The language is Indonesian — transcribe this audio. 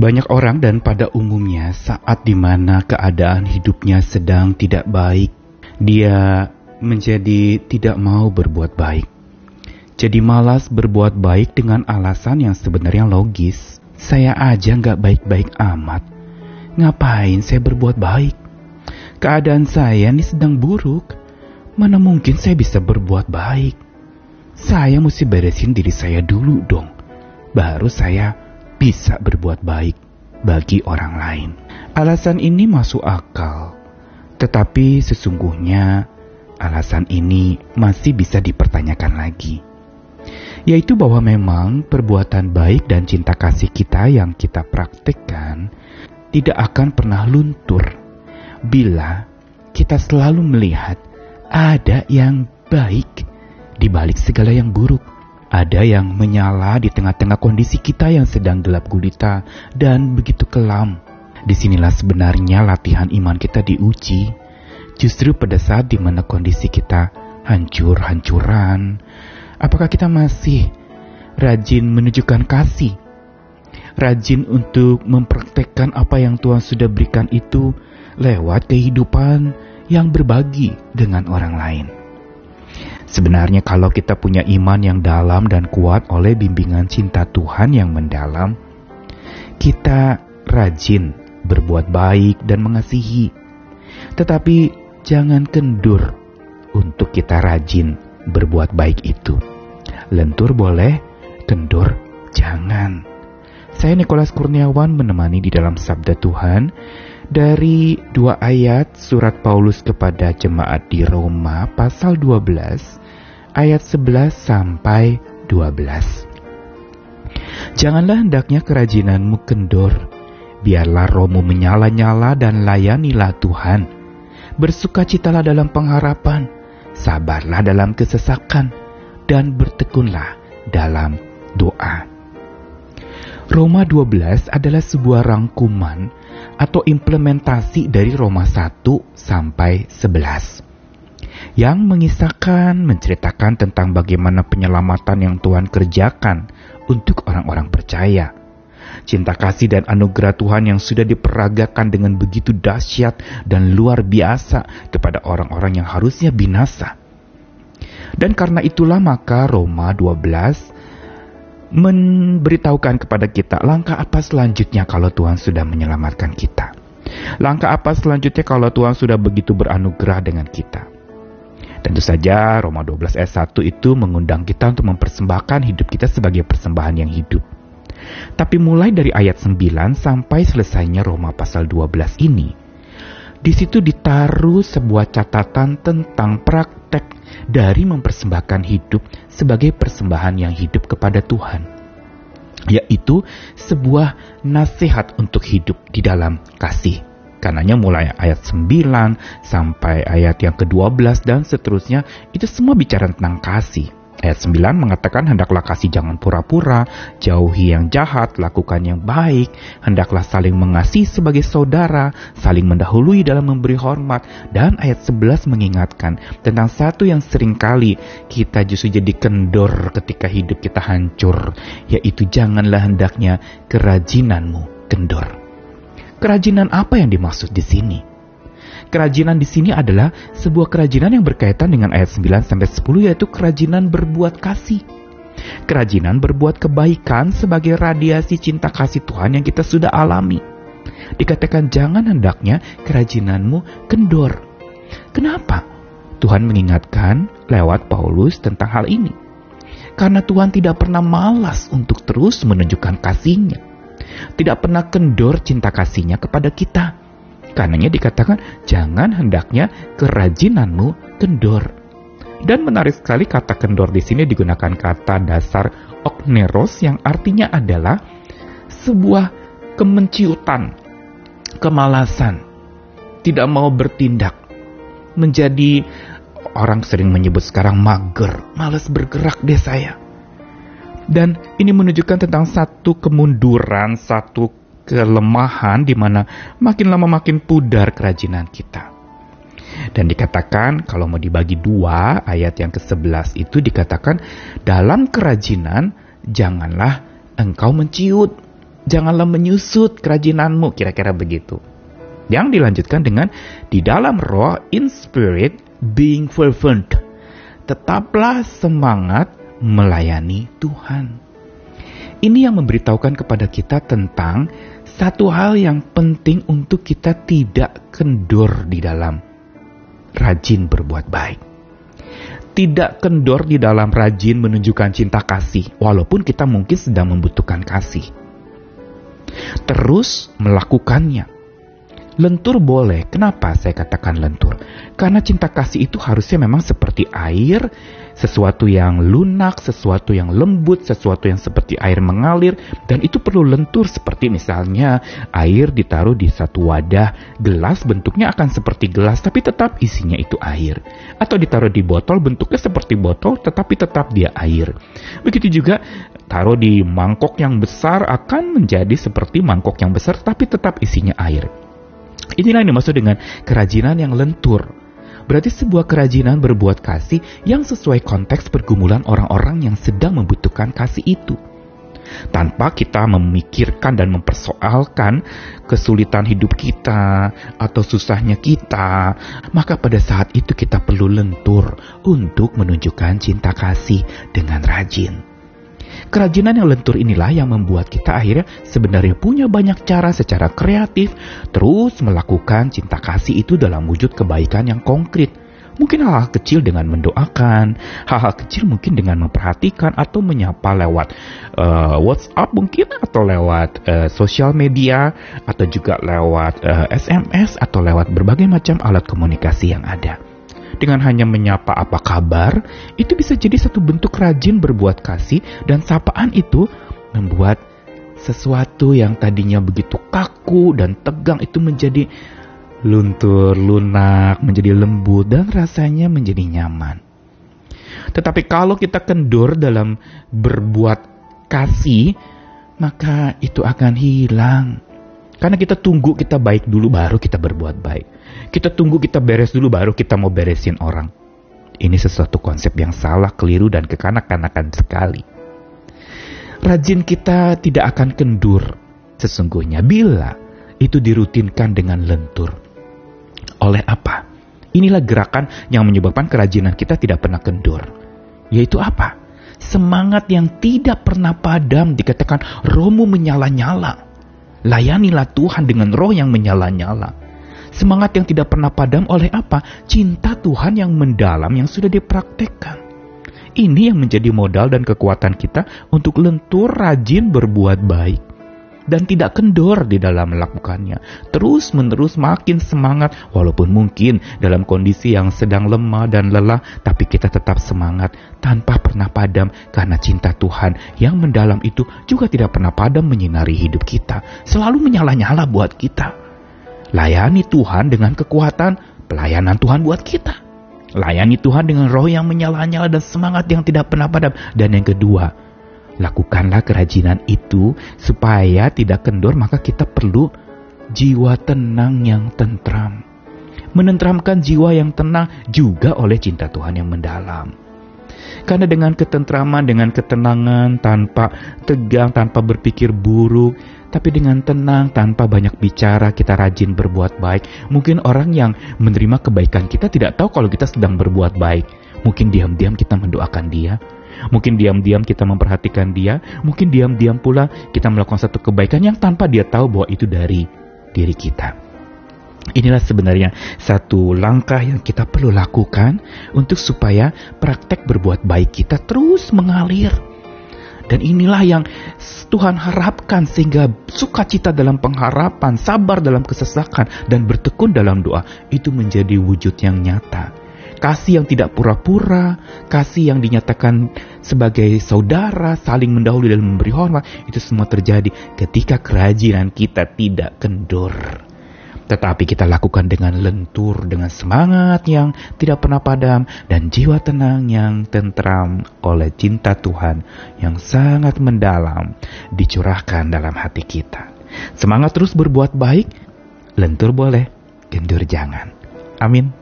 Banyak orang dan pada umumnya saat di mana keadaan hidupnya sedang tidak baik, dia menjadi tidak mau berbuat baik. Jadi malas berbuat baik dengan alasan yang sebenarnya logis. Saya aja nggak baik-baik amat. Ngapain saya berbuat baik? Keadaan saya ini sedang buruk. Mana mungkin saya bisa berbuat baik? Saya mesti beresin diri saya dulu dong. Baru saya bisa berbuat baik bagi orang lain. Alasan ini masuk akal, tetapi sesungguhnya alasan ini masih bisa dipertanyakan lagi, yaitu bahwa memang perbuatan baik dan cinta kasih kita yang kita praktekkan tidak akan pernah luntur bila kita selalu melihat ada yang baik di balik segala yang buruk. Ada yang menyala di tengah-tengah kondisi kita yang sedang gelap gulita dan begitu kelam. Di sinilah sebenarnya latihan iman kita diuji. Justru pada saat di mana kondisi kita hancur-hancuran, apakah kita masih rajin menunjukkan kasih? Rajin untuk mempraktekkan apa yang Tuhan sudah berikan itu lewat kehidupan yang berbagi dengan orang lain. Sebenarnya kalau kita punya iman yang dalam dan kuat oleh bimbingan cinta Tuhan yang mendalam, kita rajin berbuat baik dan mengasihi. Tetapi jangan kendur untuk kita rajin berbuat baik itu. Lentur boleh, kendur jangan. Saya Nikolas Kurniawan menemani di dalam Sabda Tuhan dari dua ayat surat Paulus kepada jemaat di Roma pasal 12 ayat 11 sampai 12. Janganlah hendaknya kerajinanmu kendor, biarlah rohmu menyala-nyala dan layanilah Tuhan. Bersukacitalah dalam pengharapan, sabarlah dalam kesesakan, dan bertekunlah dalam doa. Roma 12 adalah sebuah rangkuman atau implementasi dari Roma 1 sampai 11 yang mengisahkan, menceritakan tentang bagaimana penyelamatan yang Tuhan kerjakan untuk orang-orang percaya. Cinta kasih dan anugerah Tuhan yang sudah diperagakan dengan begitu dahsyat dan luar biasa kepada orang-orang yang harusnya binasa. Dan karena itulah maka Roma 12 memberitahukan kepada kita langkah apa selanjutnya kalau Tuhan sudah menyelamatkan kita. Langkah apa selanjutnya kalau Tuhan sudah begitu beranugerah dengan kita. Tentu saja Roma 12 ayat 1 itu mengundang kita untuk mempersembahkan hidup kita sebagai persembahan yang hidup. Tapi mulai dari ayat 9 sampai selesainya Roma pasal 12 ini, di situ ditaruh sebuah catatan tentang praktek dari mempersembahkan hidup sebagai persembahan yang hidup kepada Tuhan, yaitu sebuah nasihat untuk hidup di dalam kasih. Karenanya mulai ayat 9 sampai ayat yang ke-12 dan seterusnya itu semua bicara tentang kasih. Ayat 9 mengatakan hendaklah kasih jangan pura-pura, jauhi yang jahat, lakukan yang baik, hendaklah saling mengasihi sebagai saudara, saling mendahului dalam memberi hormat. Dan ayat 11 mengingatkan tentang satu yang sering kali kita justru jadi kendor ketika hidup kita hancur, yaitu janganlah hendaknya kerajinanmu kendor. Kerajinan apa yang dimaksud di sini? Kerajinan di sini adalah sebuah kerajinan yang berkaitan dengan ayat 9 sampai 10 yaitu kerajinan berbuat kasih. Kerajinan berbuat kebaikan sebagai radiasi cinta kasih Tuhan yang kita sudah alami. Dikatakan jangan hendaknya kerajinanmu kendor. Kenapa? Tuhan mengingatkan lewat Paulus tentang hal ini. Karena Tuhan tidak pernah malas untuk terus menunjukkan kasihnya tidak pernah kendor cinta kasihnya kepada kita. Karenanya dikatakan, jangan hendaknya kerajinanmu kendor. Dan menarik sekali kata kendor di sini digunakan kata dasar okneros yang artinya adalah sebuah kemenciutan, kemalasan, tidak mau bertindak, menjadi orang sering menyebut sekarang mager, males bergerak deh saya. Dan ini menunjukkan tentang satu kemunduran, satu kelemahan di mana makin lama makin pudar kerajinan kita. Dan dikatakan kalau mau dibagi dua, ayat yang ke-11 itu dikatakan dalam kerajinan janganlah engkau menciut janganlah menyusut kerajinanmu, kira-kira begitu. Yang dilanjutkan dengan di dalam roh, in spirit, being fervent. Tetaplah semangat melayani Tuhan. Ini yang memberitahukan kepada kita tentang satu hal yang penting untuk kita tidak kendor di dalam rajin berbuat baik tidak kendor di dalam rajin menunjukkan cinta kasih, walaupun kita mungkin sedang membutuhkan kasih. Terus melakukannya. Lentur boleh. Kenapa saya katakan lentur? Karena cinta kasih itu harusnya memang seperti air sesuatu yang lunak, sesuatu yang lembut, sesuatu yang seperti air mengalir, dan itu perlu lentur seperti misalnya air ditaruh di satu wadah gelas bentuknya akan seperti gelas tapi tetap isinya itu air. Atau ditaruh di botol bentuknya seperti botol tetapi tetap dia air. Begitu juga taruh di mangkok yang besar akan menjadi seperti mangkok yang besar tapi tetap isinya air. Inilah yang dimaksud dengan kerajinan yang lentur berarti sebuah kerajinan berbuat kasih yang sesuai konteks pergumulan orang-orang yang sedang membutuhkan kasih itu. Tanpa kita memikirkan dan mempersoalkan kesulitan hidup kita atau susahnya kita, maka pada saat itu kita perlu lentur untuk menunjukkan cinta kasih dengan rajin. Kerajinan yang lentur inilah yang membuat kita akhirnya sebenarnya punya banyak cara secara kreatif terus melakukan cinta kasih itu dalam wujud kebaikan yang konkret. Mungkin hal-hal kecil dengan mendoakan, hal-hal kecil mungkin dengan memperhatikan atau menyapa lewat uh, WhatsApp mungkin atau lewat uh, sosial media atau juga lewat uh, eh, SMS atau lewat berbagai macam alat komunikasi yang ada dengan hanya menyapa apa kabar, itu bisa jadi satu bentuk rajin berbuat kasih dan sapaan itu membuat sesuatu yang tadinya begitu kaku dan tegang itu menjadi luntur, lunak, menjadi lembut dan rasanya menjadi nyaman. Tetapi kalau kita kendur dalam berbuat kasih, maka itu akan hilang. Karena kita tunggu kita baik dulu baru kita berbuat baik. Kita tunggu kita beres dulu baru kita mau beresin orang. Ini sesuatu konsep yang salah, keliru, dan kekanak-kanakan sekali. Rajin kita tidak akan kendur sesungguhnya bila itu dirutinkan dengan lentur. Oleh apa? Inilah gerakan yang menyebabkan kerajinan kita tidak pernah kendur. Yaitu apa? Semangat yang tidak pernah padam dikatakan romu menyala-nyala Layanilah Tuhan dengan roh yang menyala-nyala. Semangat yang tidak pernah padam oleh apa? Cinta Tuhan yang mendalam yang sudah dipraktekkan. Ini yang menjadi modal dan kekuatan kita untuk lentur rajin berbuat baik dan tidak kendor di dalam melakukannya. Terus menerus makin semangat walaupun mungkin dalam kondisi yang sedang lemah dan lelah tapi kita tetap semangat tanpa pernah padam karena cinta Tuhan yang mendalam itu juga tidak pernah padam menyinari hidup kita. Selalu menyala-nyala buat kita. Layani Tuhan dengan kekuatan pelayanan Tuhan buat kita. Layani Tuhan dengan roh yang menyala-nyala dan semangat yang tidak pernah padam. Dan yang kedua, Lakukanlah kerajinan itu supaya tidak kendor maka kita perlu jiwa tenang yang tentram. Menentramkan jiwa yang tenang juga oleh cinta Tuhan yang mendalam. Karena dengan ketentraman, dengan ketenangan, tanpa tegang, tanpa berpikir buruk, tapi dengan tenang, tanpa banyak bicara, kita rajin berbuat baik. Mungkin orang yang menerima kebaikan kita tidak tahu kalau kita sedang berbuat baik. Mungkin diam-diam kita mendoakan dia, Mungkin diam-diam kita memperhatikan dia, mungkin diam-diam pula kita melakukan satu kebaikan yang tanpa dia tahu bahwa itu dari diri kita. Inilah sebenarnya satu langkah yang kita perlu lakukan untuk supaya praktek berbuat baik kita terus mengalir. Dan inilah yang Tuhan harapkan sehingga sukacita dalam pengharapan, sabar dalam kesesakan, dan bertekun dalam doa itu menjadi wujud yang nyata kasih yang tidak pura-pura, kasih yang dinyatakan sebagai saudara, saling mendahului dan memberi hormat, itu semua terjadi ketika kerajinan kita tidak kendur. Tetapi kita lakukan dengan lentur, dengan semangat yang tidak pernah padam, dan jiwa tenang yang tentram oleh cinta Tuhan yang sangat mendalam dicurahkan dalam hati kita. Semangat terus berbuat baik, lentur boleh, kendur jangan. Amin.